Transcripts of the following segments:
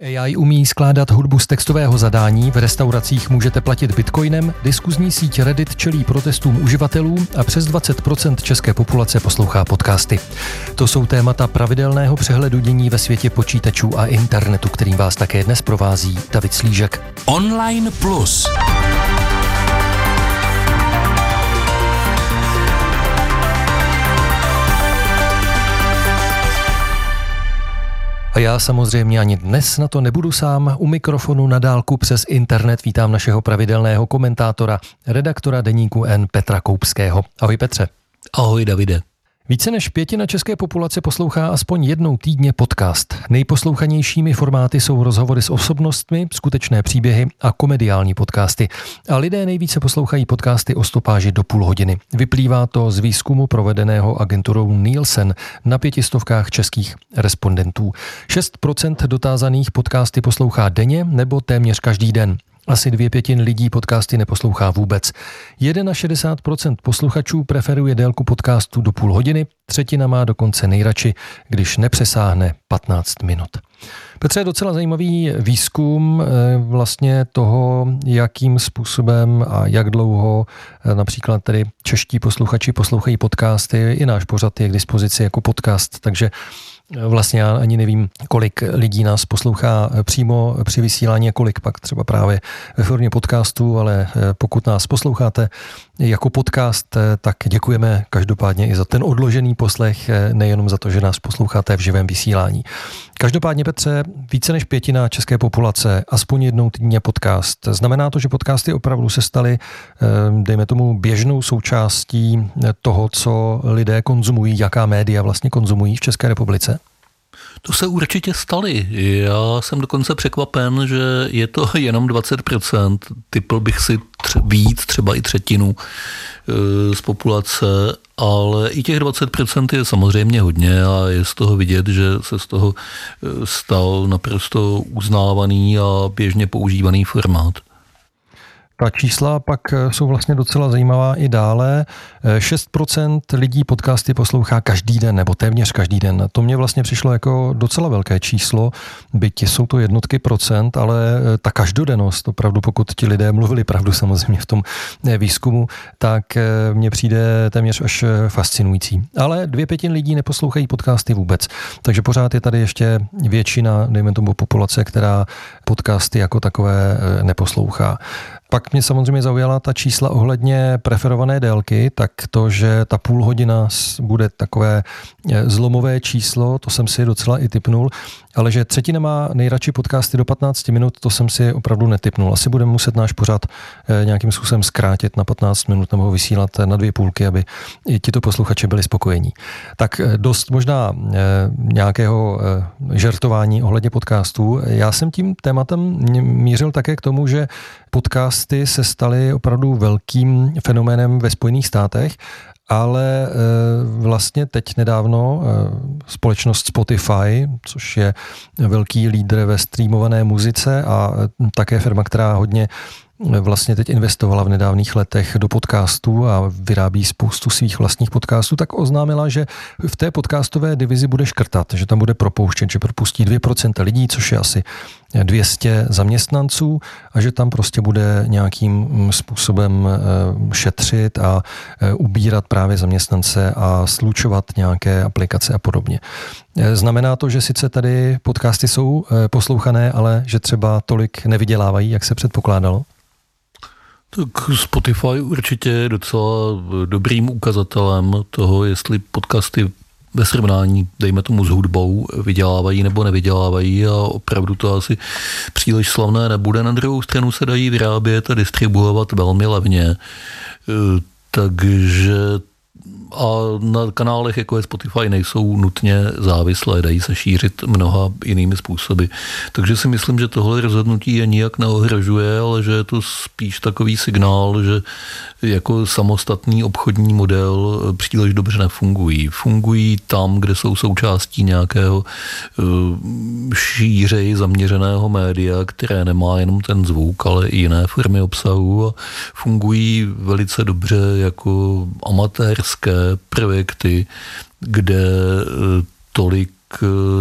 AI umí skládat hudbu z textového zadání, v restauracích můžete platit bitcoinem, diskuzní síť Reddit čelí protestům uživatelů a přes 20% české populace poslouchá podcasty. To jsou témata pravidelného přehledu dění ve světě počítačů a internetu, kterým vás také dnes provází David Slížek. Online Plus. A já samozřejmě ani dnes na to nebudu sám. U mikrofonu na dálku přes internet vítám našeho pravidelného komentátora, redaktora deníku N Petra Koupského. Ahoj Petře. Ahoj Davide. Více než pětina české populace poslouchá aspoň jednou týdně podcast. Nejposlouchanějšími formáty jsou rozhovory s osobnostmi, skutečné příběhy a komediální podcasty. A lidé nejvíce poslouchají podcasty o stopáži do půl hodiny. Vyplývá to z výzkumu provedeného agenturou Nielsen na pětistovkách českých respondentů. 6% dotázaných podcasty poslouchá denně nebo téměř každý den. Asi dvě pětin lidí podcasty neposlouchá vůbec. 61% posluchačů preferuje délku podcastu do půl hodiny, třetina má dokonce nejradši, když nepřesáhne 15 minut. Petře, je docela zajímavý výzkum eh, vlastně toho, jakým způsobem a jak dlouho eh, například tedy čeští posluchači poslouchají podcasty. I náš pořad je k dispozici jako podcast, takže Vlastně já ani nevím, kolik lidí nás poslouchá přímo při vysílání a kolik pak třeba právě ve formě podcastu, ale eh, pokud nás posloucháte jako podcast, eh, tak děkujeme každopádně i za ten odložený poslech, eh, nejenom za to, že nás posloucháte v živém vysílání. Každopádně, Petře, více než pětina české populace aspoň jednou týdně podcast. Znamená to, že podcasty opravdu se staly, dejme tomu, běžnou součástí toho, co lidé konzumují, jaká média vlastně konzumují v České republice? To se určitě stali. Já jsem dokonce překvapen, že je to jenom 20%. Typl bych si tře- víc, třeba i třetinu e, z populace, ale i těch 20% je samozřejmě hodně a je z toho vidět, že se z toho e, stal naprosto uznávaný a běžně používaný formát. Ta čísla pak eh, jsou vlastně docela zajímavá i dále. 6% eh, lidí podcasty poslouchá každý den nebo téměř každý den. To mě vlastně přišlo jako docela velké číslo, byť jsou to jednotky procent, ale eh, ta každodennost, opravdu pokud ti lidé mluvili pravdu samozřejmě v tom výzkumu, tak mně přijde téměř až fascinující. Ale dvě pětin lidí neposlouchají podcasty vůbec, takže pořád je tady ještě většina, dejme tomu populace, která podcasty jako takové neposlouchá. Pak mě samozřejmě zaujala ta čísla ohledně preferované délky, tak to, že ta půl hodina bude takové eh, zlomové číslo, to jsem si docela i typnul, ale že třetina má nejradši podcasty do 15 minut, to jsem si opravdu netypnul. Asi budeme muset náš pořad eh, nějakým způsobem zkrátit na 15 minut nebo ho vysílat na dvě půlky, aby i tito posluchači byli spokojení. Tak eh, dost možná nějakého žertování ohledně podcastů. Já jsem tím tématem mířil také k tomu, že podcasty se staly opravdu velkým fenoménem ve Spojených státech, ale e, vlastně teď nedávno e, společnost Spotify, což je velký lídr ve streamované muzice a e, také firma, která hodně vlastně teď investovala v nedávných letech do podcastů a vyrábí spoustu svých vlastních podcastů, tak oznámila, že v té podcastové divizi bude škrtat, že tam bude propouštět, že propustí 2% lidí, což je asi 200 zaměstnanců a že tam prostě bude nějakým mm, způsobem eh, šetřit a eh, ubírat právě zaměstnance a slučovat nějaké aplikace a podobně. Eh, znamená to, že sice tady podcasty jsou poslouchané, ale že třeba tolik nevydělávají, jak se předpokládalo? Tak Spotify určitě je docela dobrým ukazatelem toho, jestli podcasty ve srovnání, dejme tomu s hudbou, vydělávají nebo nevydělávají a opravdu to asi příliš slavné nebude. Na druhou stranu se dají vyrábět a distribuovat velmi levně. E, takže a na kanálech jako je Spotify nejsou nutně závislé, dají se šířit mnoha jinými způsoby. Takže si myslím, že tohle rozhodnutí je nijak neohrožuje, ale že je to spíš takový signál, že jako samostatný obchodní model příliš dobře nefungují. Fungují tam, kde jsou součástí nějakého eh, šířej zaměřeného média, které nemá jenom ten zvuk, ale i jiné formy obsahu a fungují velice dobře jako amatérské projekty, kde eh, tolik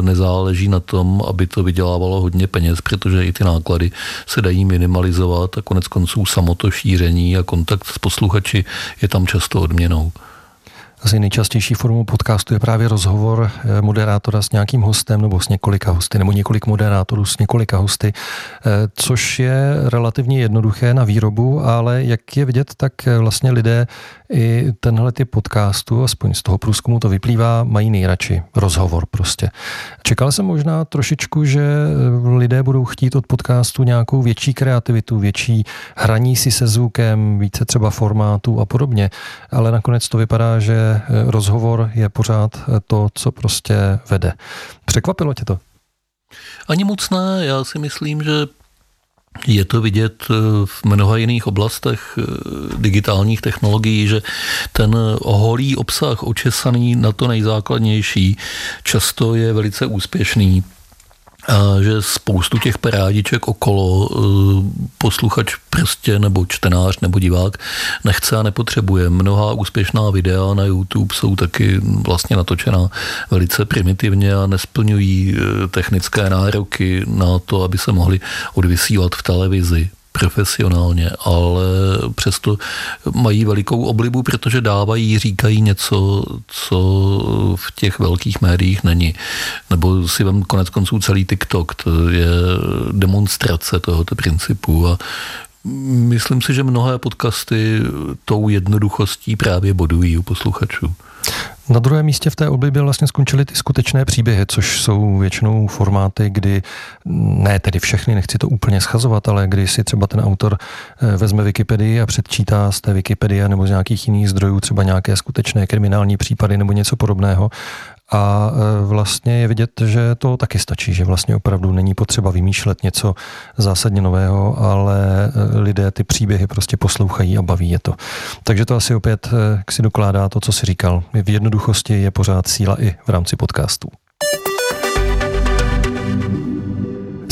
nezáleží na tom, aby to vydělávalo hodně peněz, protože i ty náklady se dají minimalizovat a konec konců samoto šíření a kontakt s posluchači je tam často odměnou. Asi nejčastější formou podcastu je právě rozhovor eh, moderátora s nějakým hostem nebo s několika hosty, nebo několik moderátorů s několika hosty, eh, což je relativně jednoduché na výrobu, ale jak je vidět, tak eh, vlastně lidé i tenhle typ podcastu, aspoň z toho průzkumu to vyplývá, mají nejradši rozhovor prostě. Čekal jsem možná trošičku, že lidé budou chtít od podcastu nějakou větší kreativitu, větší hraní si se zvukem, více třeba formátů a podobně, ale nakonec to vypadá, že rozhovor je pořád to, co prostě vede. Překvapilo tě to? Ani moc ne. Já si myslím, že je to vidět v mnoha jiných oblastech digitálních technologií, že ten holý obsah očesaný na to nejzákladnější často je velice úspěšný že spoustu těch parádiček okolo eh, posluchač prostě nebo čtenář nebo divák nechce a nepotřebuje. Mnoha úspěšná videa na YouTube jsou taky vlastně natočená velice primitivně a nesplňují eh, technické nároky na to, aby se mohly odvysílat v televizi profesionálně, ale přesto mají velikou oblibu, protože dávají, říkají něco, co v těch velkých médiích není. Nebo si vám konec konců celý TikTok, to je demonstrace tohoto principu a myslím si, že mnohé podcasty tou jednoduchostí právě bodují u posluchačů. Na druhém místě v té oblibě vlastně skončily ty skutečné příběhy, což jsou většinou formáty, kdy ne tedy všechny, nechci to úplně schazovat, ale kdy si třeba ten autor eh, vezme Wikipedii a předčítá z té Wikipedie nebo z nějakých jiných zdrojů třeba nějaké skutečné kriminální případy nebo něco podobného a e, vlastně je vidět, že to taky stačí, že vlastně opravdu není potřeba vymýšlet něco zásadně nového, ale e, lidé ty příběhy prostě poslouchají a baví je to. Takže to asi opět e, si dokládá to, co si říkal. V jednoduchosti je pořád síla i v rámci podcastů.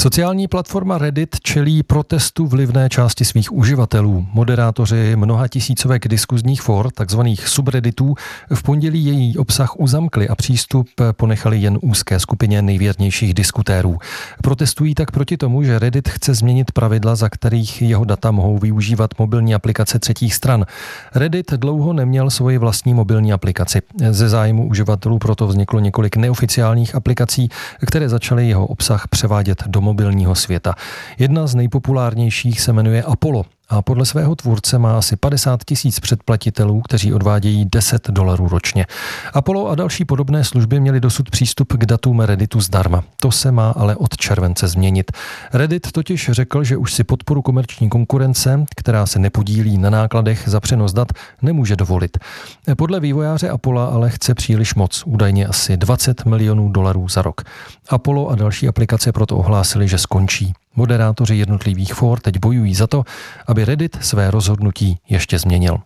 Sociální platforma Reddit čelí protestu vlivné části svých uživatelů. Moderátoři mnoha tisícovek diskuzních for, takzvaných subredditů, v pondělí její obsah uzamkli a přístup ponechali jen úzké skupině nejvěrnějších diskutérů. Protestují tak proti tomu, že Reddit chce změnit pravidla, za kterých jeho data mohou využívat mobilní aplikace třetích stran. Reddit dlouho neměl svoji vlastní mobilní aplikaci. Ze zájmu uživatelů proto vzniklo několik neoficiálních aplikací, které začaly jeho obsah převádět do mobilní mobilního světa. Jedna z nejpopulárnějších se jmenuje Apollo a podle svého tvůrce má asi 50 tisíc předplatitelů, kteří odvádějí 10 dolarů ročně. Apollo a další podobné služby měly dosud přístup k datům Redditu zdarma. To se má ale od července změnit. Reddit totiž řekl, že už si podporu komerční konkurence, která se nepodílí na nákladech za přenos dat, nemůže dovolit. Podle vývojáře Apollo ale chce příliš moc, údajně asi 20 milionů dolarů za rok. Apollo a další aplikace proto ohlásili, že skončí. Moderátoři jednotlivých for teď bojují za to, aby Reddit své rozhodnutí ještě změnil.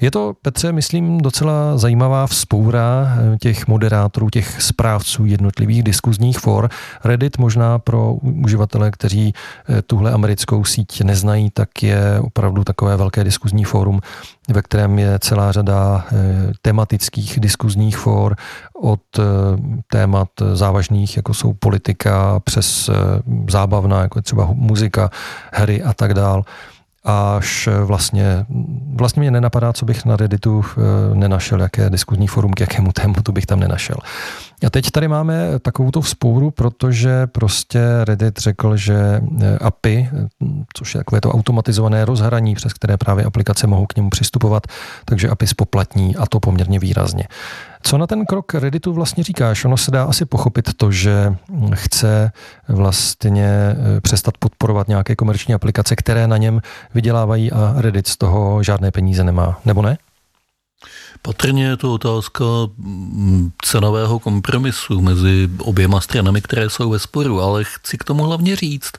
Je to, Petře, myslím, docela zajímavá vzpoura eh, těch moderátorů, těch správců jednotlivých diskuzních for. Reddit možná pro uživatele, kteří eh, tuhle americkou síť neznají, tak je opravdu takové velké diskuzní fórum, ve kterém je celá řada eh, tematických diskuzních for od témat závažných, jako jsou politika, přes zábavná, jako je třeba muzika, hry a tak dál až vlastně, vlastně mě nenapadá, co bych na Redditu eh, nenašel, jaké diskuzní forum, k jakému tématu bych tam nenašel. A teď tady máme takovou tu vzpouru, protože prostě Reddit řekl, že eh, API, eh, což je takové to automatizované rozhraní, přes které právě aplikace mohou k němu přistupovat, takže API spoplatní a to poměrně výrazně. Co na ten krok Redditu vlastně říkáš? Ono se dá asi pochopit to, že chce vlastně eh, přestat podporovat nějaké komerční aplikace, které na něm vydělávají a Reddit z toho žádné peníze nemá, nebo ne? Patrně je to otázka mm, cenového kompromisu mezi oběma stranami, které jsou ve sporu, ale chci k tomu hlavně říct,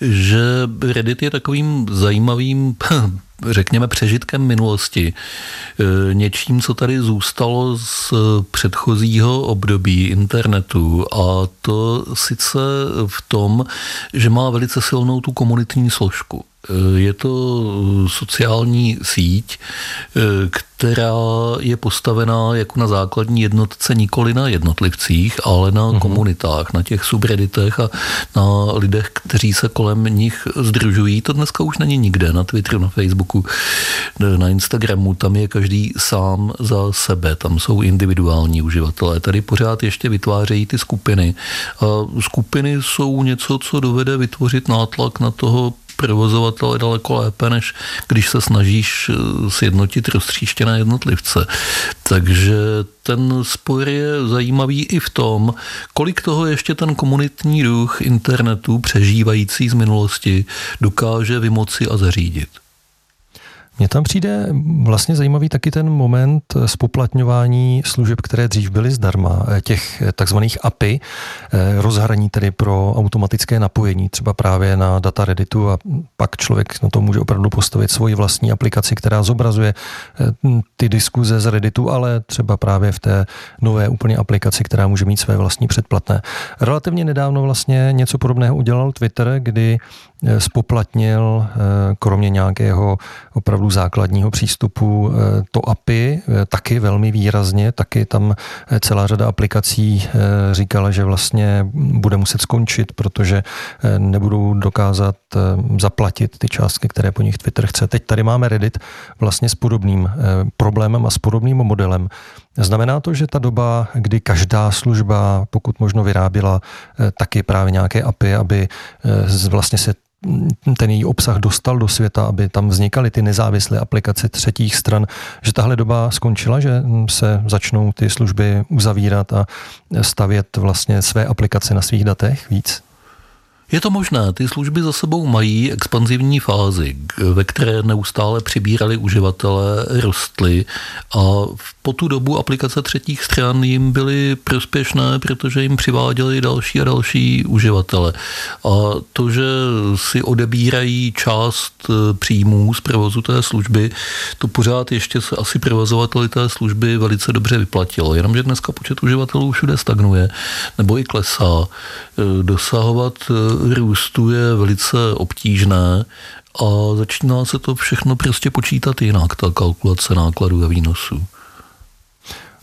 že Reddit je takovým zajímavým řekněme, přežitkem minulosti, e, něčím, co tady zůstalo z předchozího období internetu a to sice v tom, že má velice silnou tu komunitní složku. Je to sociální síť, která je postavená jako na základní jednotce nikoli na jednotlivcích, ale na mm-hmm. komunitách, na těch subredditech a na lidech, kteří se kolem nich združují. To dneska už není nikde, na Twitteru, na Facebooku, na Instagramu, tam je každý sám za sebe, tam jsou individuální uživatelé. Tady pořád ještě vytvářejí ty skupiny. A skupiny jsou něco, co dovede vytvořit nátlak na toho provozovatele daleko lépe, než když se snažíš eh, sjednotit roztříštěné jednotlivce. Takže ten spor je zajímavý i v tom, kolik toho ještě ten komunitní duch internetu přežívající z minulosti dokáže vymoci a zařídit. Mně tam přijde vlastně zajímavý taky ten moment spoplatňování služeb, které dřív byly zdarma, eh, těch eh, takzvaných API, eh, rozhraní tedy pro automatické napojení, třeba právě na data Redditu a pak člověk na to může opravdu postavit svoji vlastní aplikaci, která zobrazuje ty diskuze z Redditu, ale třeba právě v té nové úplně aplikaci, která může mít své vlastní předplatné. Relativně nedávno vlastně něco podobného udělal Twitter, kdy spoplatnil kromě nějakého opravdu základního přístupu eh, to API eh, taky velmi výrazně, taky tam eh, celá řada aplikací říkala, že vlastně bude muset skončit, protože nebudou dokázat zaplatit ty částky, které po nich Twitter chce. Teď tady máme Reddit vlastně s podobným problémem a s podobným modelem. Znamená to, že ta doba, kdy každá služba pokud možno vyráběla taky právě nějaké API, aby vlastně se ten její obsah dostal do světa, aby tam vznikaly ty nezávislé aplikace třetích stran, že tahle doba skončila, že se začnou ty služby uzavírat a stavět vlastně své aplikace na svých datech víc? Je to možné, ty služby za sebou mají expanzivní fázi, ve které neustále přibírali uživatele, rostly a po tu dobu aplikace třetích stran jim byly prospěšné, protože jim přiváděli další a další uživatele. A to, že si odebírají část e, příjmů z provozu té služby, to pořád ještě se asi provozovateli té služby velice dobře vyplatilo. Jenomže dneska počet uživatelů všude stagnuje nebo i klesá. E, dosahovat e, růstu je velice obtížné a začíná se to všechno prostě počítat jinak, ta kalkulace nákladů a výnosů.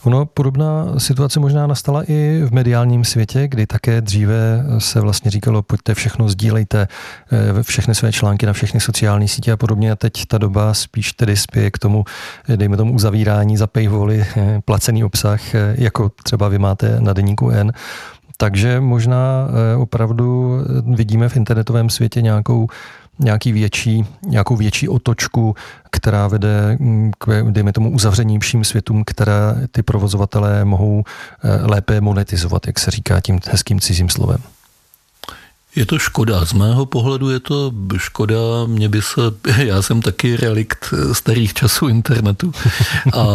Ono podobná situace možná nastala i v mediálním světě, kdy také dříve se vlastně říkalo, pojďte všechno, sdílejte eh, všechny své články na všechny sociální sítě a podobně. A teď ta doba spíš tedy spěje k tomu, dejme tomu uzavírání za paywally, eh, placený obsah, eh, jako třeba vy máte na deníku N. Takže možná eh, opravdu eh, vidíme v internetovém světě nějakou nějaký větší, nějakou větší otočku, která vede mm, k, dejme tomu, uzavřenějším světům, které ty provozovatelé mohou eh, lépe monetizovat, jak se říká tím hezkým cizím slovem. Je to škoda. Z mého pohledu je to škoda. Mě by se, já jsem taky relikt starých časů internetu a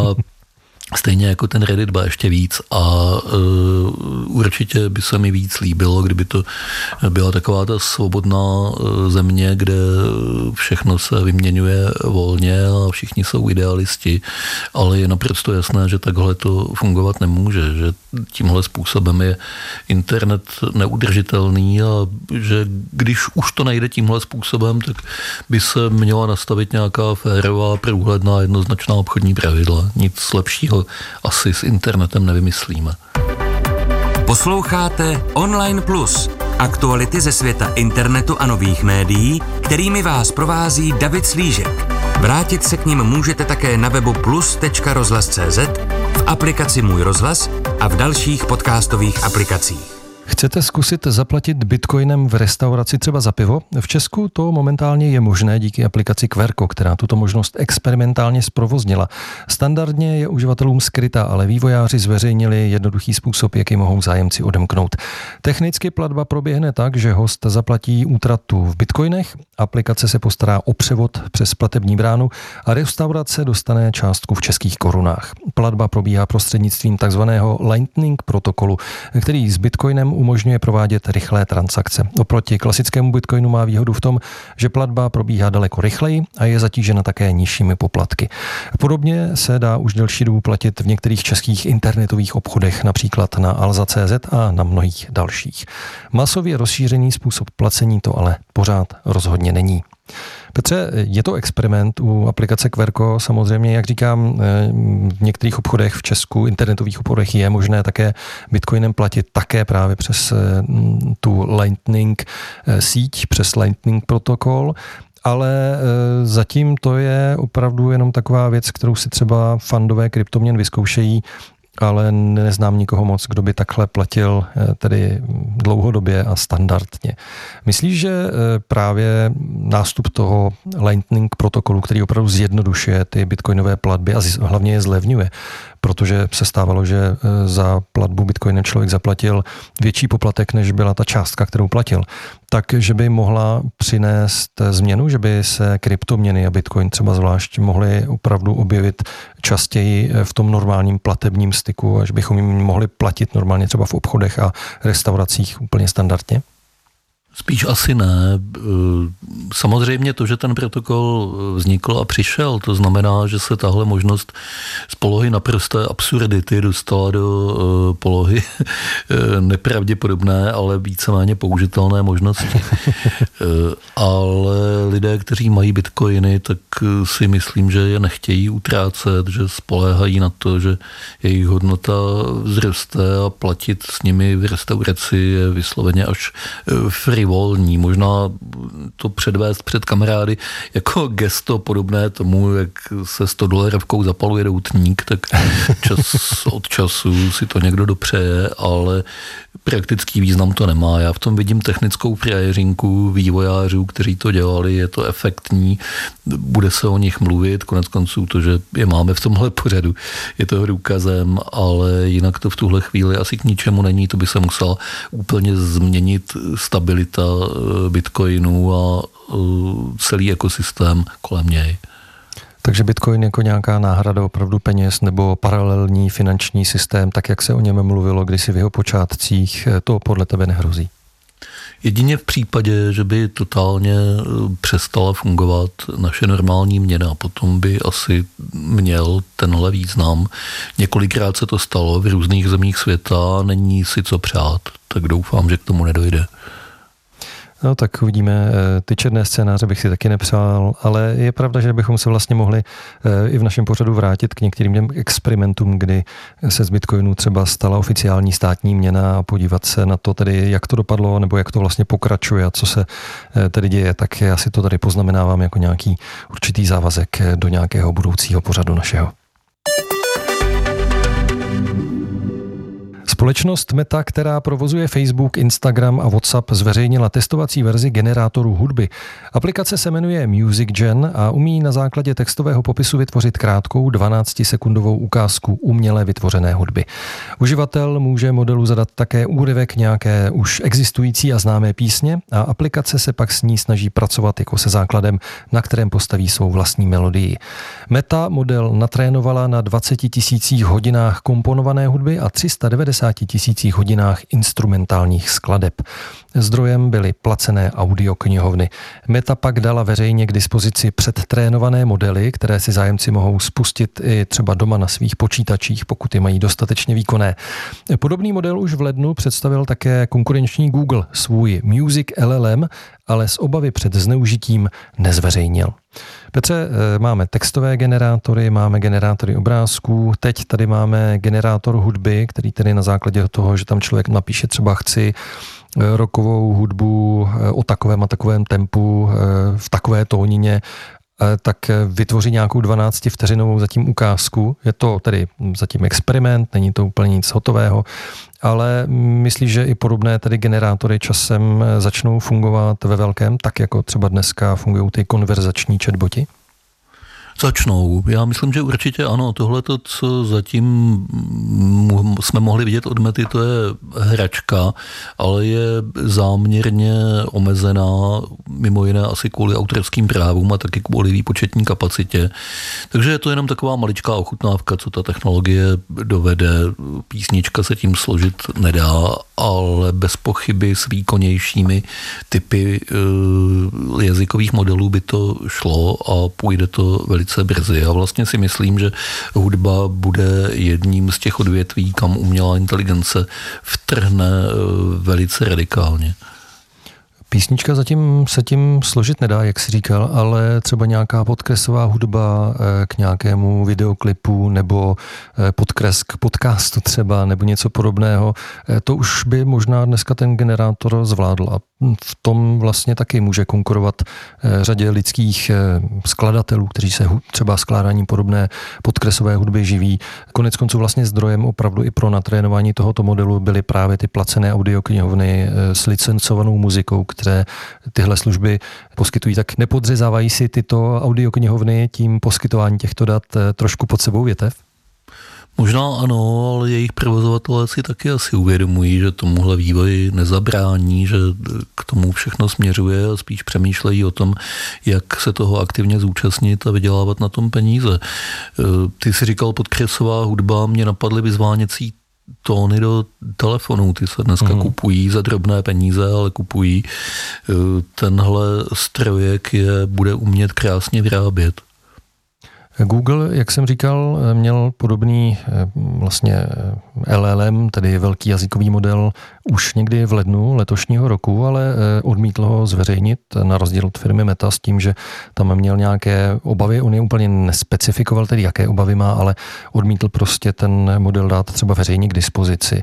Stejně jako ten Reddit byl ještě víc a uh, určitě by se mi víc líbilo, kdyby to byla taková ta svobodná uh, země, kde všechno se vyměňuje volně a všichni jsou idealisti, ale je naprosto jasné, že takhle to fungovat nemůže, že tímhle způsobem je internet neudržitelný a že když už to nejde tímhle způsobem, tak by se měla nastavit nějaká férová, průhledná, jednoznačná obchodní pravidla. Nic lepšího asi s internetem nevymyslíme. Posloucháte Online Plus, aktuality ze světa internetu a nových médií, kterými vás provází David Slížek. Vrátit se k ním můžete také na webu plus.rozhlas.cz, v aplikaci Můj rozhlas a v dalších podcastových aplikacích. Chcete zkusit zaplatit bitcoinem v restauraci třeba za pivo? V Česku to momentálně je možné díky aplikaci Querco, která tuto možnost experimentálně zprovoznila. Standardně je uživatelům skrytá, ale vývojáři zveřejnili jednoduchý způsob, jaký mohou zájemci odemknout. Technicky platba proběhne tak, že host zaplatí útratu v bitcoinech, aplikace se postará o převod přes platební bránu a restaurace dostane částku v českých korunách. Platba probíhá prostřednictvím takzvaného Lightning protokolu, který s bitcoinem umožňuje provádět rychlé transakce. Oproti klasickému bitcoinu má výhodu v tom, že platba probíhá daleko rychleji a je zatížena také nižšími poplatky. Podobně se dá už delší dobu platit v některých českých internetových obchodech, například na Alza.cz a na mnohých dalších. Masově rozšířený způsob placení to ale pořád rozhodně není. Petře, je to experiment u aplikace Querco. Samozřejmě, jak říkám, v některých obchodech v Česku, internetových obchodech je možné také bitcoinem platit také právě přes tu Lightning síť, přes Lightning protokol ale zatím to je opravdu jenom taková věc, kterou si třeba fandové kryptoměn vyzkoušejí ale neznám nikoho moc, kdo by takhle platil eh, tedy dlouhodobě a standardně. Myslíš, že eh, právě nástup toho Lightning protokolu, který opravdu zjednodušuje ty bitcoinové platby a hlavně je zlevňuje, protože se stávalo, že eh, za platbu bitcoinem člověk zaplatil větší poplatek, než byla ta částka, kterou platil, takže by mohla přinést změnu, že by se kryptoměny a bitcoin třeba zvlášť mohly opravdu objevit častěji v tom normálním platebním styku, až bychom jim mohli platit normálně třeba v obchodech a restauracích úplně standardně? Spíš asi ne. Samozřejmě to, že ten protokol vznikl a přišel, to znamená, že se tahle možnost z polohy naprosté absurdity dostala do eh, polohy eh, nepravděpodobné, ale víceméně použitelné možnosti. Eh, ale lidé, kteří mají bitcoiny, tak si myslím, že je nechtějí utrácet, že spoléhají na to, že jejich hodnota vzroste a platit s nimi v restauraci je vysloveně až free frivolní, možná to předvést před kamarády jako gesto podobné tomu, jak se 100 dolarovkou zapaluje doutník, tak čas od času si to někdo dopřeje, ale praktický význam to nemá. Já v tom vidím technickou frajeřinku vývojářů, kteří to dělali, je to efektní, bude se o nich mluvit, konec konců to, že je máme v tomhle pořadu, je to důkazem, ale jinak to v tuhle chvíli asi k ničemu není, to by se musela úplně změnit stabilita eh, bitcoinu a eh, celý ekosystém kolem něj. Takže Bitcoin jako nějaká náhrada opravdu peněz nebo paralelní finanční systém, tak jak se o něm mluvilo kdysi v jeho počátcích, to podle tebe nehrozí? Jedině v případě, že by totálně eh, přestala fungovat naše normální měna, potom by asi měl tenhle význam. Několikrát se to stalo v různých zemích světa, není si co přát, tak doufám, že k tomu nedojde. No tak uvidíme, eh, ty černé scénáře bych si taky nepřál, ale je pravda, že bychom se vlastně mohli eh, i v našem pořadu vrátit k některým těm experimentům, kdy se z Bitcoinu třeba stala oficiální státní měna a podívat se na to tedy, jak to dopadlo, nebo jak to vlastně pokračuje a co se eh, tedy děje, tak já si to tady poznamenávám jako nějaký určitý závazek do nějakého budoucího pořadu našeho. Společnost Meta, která provozuje Facebook, Instagram a WhatsApp, zveřejnila testovací verzi generátoru hudby. Aplikace se jmenuje Music Gen a umí na základě textového popisu vytvořit krátkou 12-sekundovou ukázku uměle vytvořené hudby. Uživatel může modelu zadat také úryvek nějaké už existující a známé písně a aplikace se pak s ní snaží pracovat jako se základem, na kterém postaví svou vlastní melodii. Meta model natrénovala na 20 tisících hodinách komponované hudby a 390 50 tisících hodinách instrumentálních skladeb. Zdrojem byly placené audioknihovny. Meta pak dala veřejně k dispozici předtrénované modely, které si zájemci mohou spustit i třeba doma na svých počítačích, pokud je mají dostatečně výkonné. Podobný model už v lednu představil také konkurenční Google svůj Music LLM, ale z obavy před zneužitím nezveřejnil. Petře, eh, máme textové generátory, máme generátory obrázků, teď tady máme generátor hudby, který tedy na základě toho, že tam člověk napíše třeba chci eh, rokovou hudbu eh, o takovém a takovém tempu, v takové tónině tak vytvoří nějakou 12 vteřinovou zatím ukázku. Je to tedy zatím experiment, není to úplně nic hotového, ale myslíš, že i podobné tedy generátory časem začnou fungovat ve velkém, tak jako třeba dneska fungují ty konverzační chatboti? Začnou. Já myslím, že určitě ano. Tohle, co zatím jsme mohli vidět od Mety, to je hračka, ale je záměrně omezená, mimo jiné asi kvůli autorským právům a taky kvůli výpočetní kapacitě. Takže je to jenom taková maličká ochutnávka, co ta technologie dovede. Písnička se tím složit nedá, ale bez pochyby s výkonnějšími typy eh, jazykových modelů by to šlo a půjde to velice velice brzy. A vlastně si myslím, že hudba bude jedním z těch odvětví, kam umělá inteligence vtrhne eh, velice radikálně. Písnička zatím se tím složit nedá, jak si říkal, ale třeba nějaká podkresová hudba eh, k nějakému videoklipu nebo eh, podkres k podcastu třeba nebo něco podobného, to už by možná dneska ten generátor zvládl a v tom vlastně taky může konkurovat řadě lidských skladatelů, kteří se třeba skládáním podobné podkresové hudby živí. Konec konců vlastně zdrojem opravdu i pro natrénování tohoto modelu byly právě ty placené audioknihovny s licencovanou muzikou, které tyhle služby poskytují, tak nepodřezávají si tyto audioknihovny tím poskytování těchto dat eh, trošku pod sebou větev? Možná ano, ale jejich provozovatelé si taky asi uvědomují, že tomuhle vývoji nezabrání, že k tomu všechno směřuje a spíš přemýšlejí o tom, jak se toho aktivně zúčastnit a vydělávat na tom peníze. Eh, ty si říkal podkresová hudba, mě napadly vyzváněcí tóny do telefonů. Ty se dneska mm. kupují za drobné peníze, ale kupují. Eh, tenhle strojek je bude umět krásně vyrábět. Google, jak jsem říkal, měl podobný eh, vlastně eh, LLM, tedy velký jazykový model, už někdy v lednu letošního roku, ale eh, odmítl ho zveřejnit na rozdíl od firmy Meta s tím, že tam měl nějaké obavy. On je úplně nespecifikoval, tedy jaké obavy má, ale odmítl prostě ten model dát třeba veřejně k dispozici.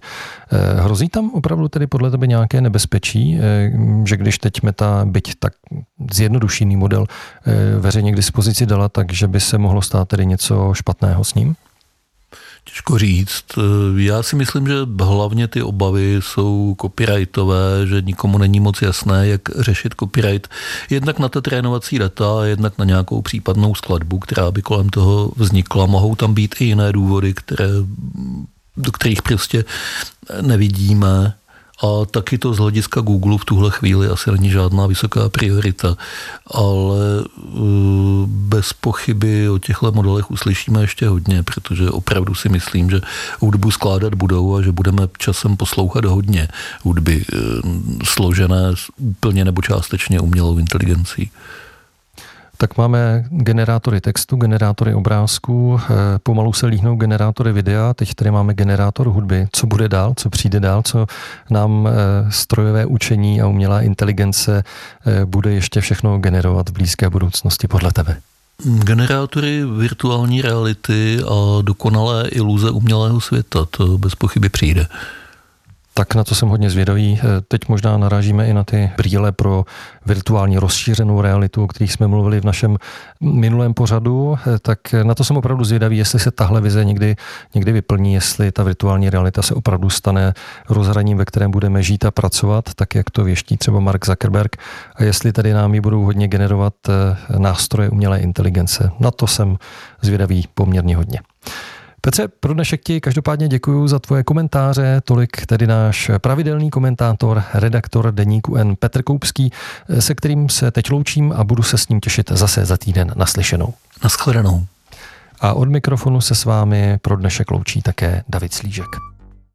Hrozí tam opravdu tedy podle tebe nějaké nebezpečí, že když teď Meta, byť tak zjednodušený model veřejně k dispozici dala, takže by se mohlo stát tedy něco špatného s ním? Těžko říct. Já si myslím, že hlavně ty obavy jsou copyrightové, že nikomu není moc jasné, jak řešit copyright. Jednak na ta trénovací data, jednak na nějakou případnou skladbu, která by kolem toho vznikla. Mohou tam být i jiné důvody, které, do kterých prostě nevidíme. A taky to z hlediska Google v tuhle chvíli asi není žádná vysoká priorita, ale uh, bez pochyby o těchto modelech uslyšíme ještě hodně, protože opravdu si myslím, že hudbu skládat budou a že budeme časem poslouchat hodně hudby uh, složené úplně nebo částečně umělou inteligencí tak máme generátory textu, generátory obrázků, eh, pomalu se líhnou generátory videa, teď tady máme generátor hudby. Co bude dál, co přijde dál, co nám eh, strojové učení a umělá inteligence eh, bude ještě všechno generovat v blízké budoucnosti podle tebe? Generátory virtuální reality a dokonalé iluze umělého světa, to bez pochyby přijde tak na to jsem hodně zvědavý. Eh, teď možná narážíme i na ty brýle pro virtuální rozšířenou realitu, o kterých jsme mluvili v našem minulém pořadu, eh, tak na to jsem opravdu zvědavý, jestli se tahle vize někdy, někdy vyplní, jestli ta virtuální realita se opravdu stane rozhraním, ve kterém budeme žít a pracovat, tak jak to věští třeba Mark Zuckerberg, a jestli tady nám ji budou hodně generovat eh, nástroje umělé inteligence. Na to jsem zvědavý poměrně hodně. Petře, pro dnešek ti každopádně děkuji za tvoje komentáře. Tolik tedy náš pravidelný komentátor, redaktor deníku N Petr Koupský, se kterým se teď loučím a budu se s ním těšit zase za týden naslyšenou. Naschledanou. A od mikrofonu se s vámi pro dnešek loučí také David Slížek.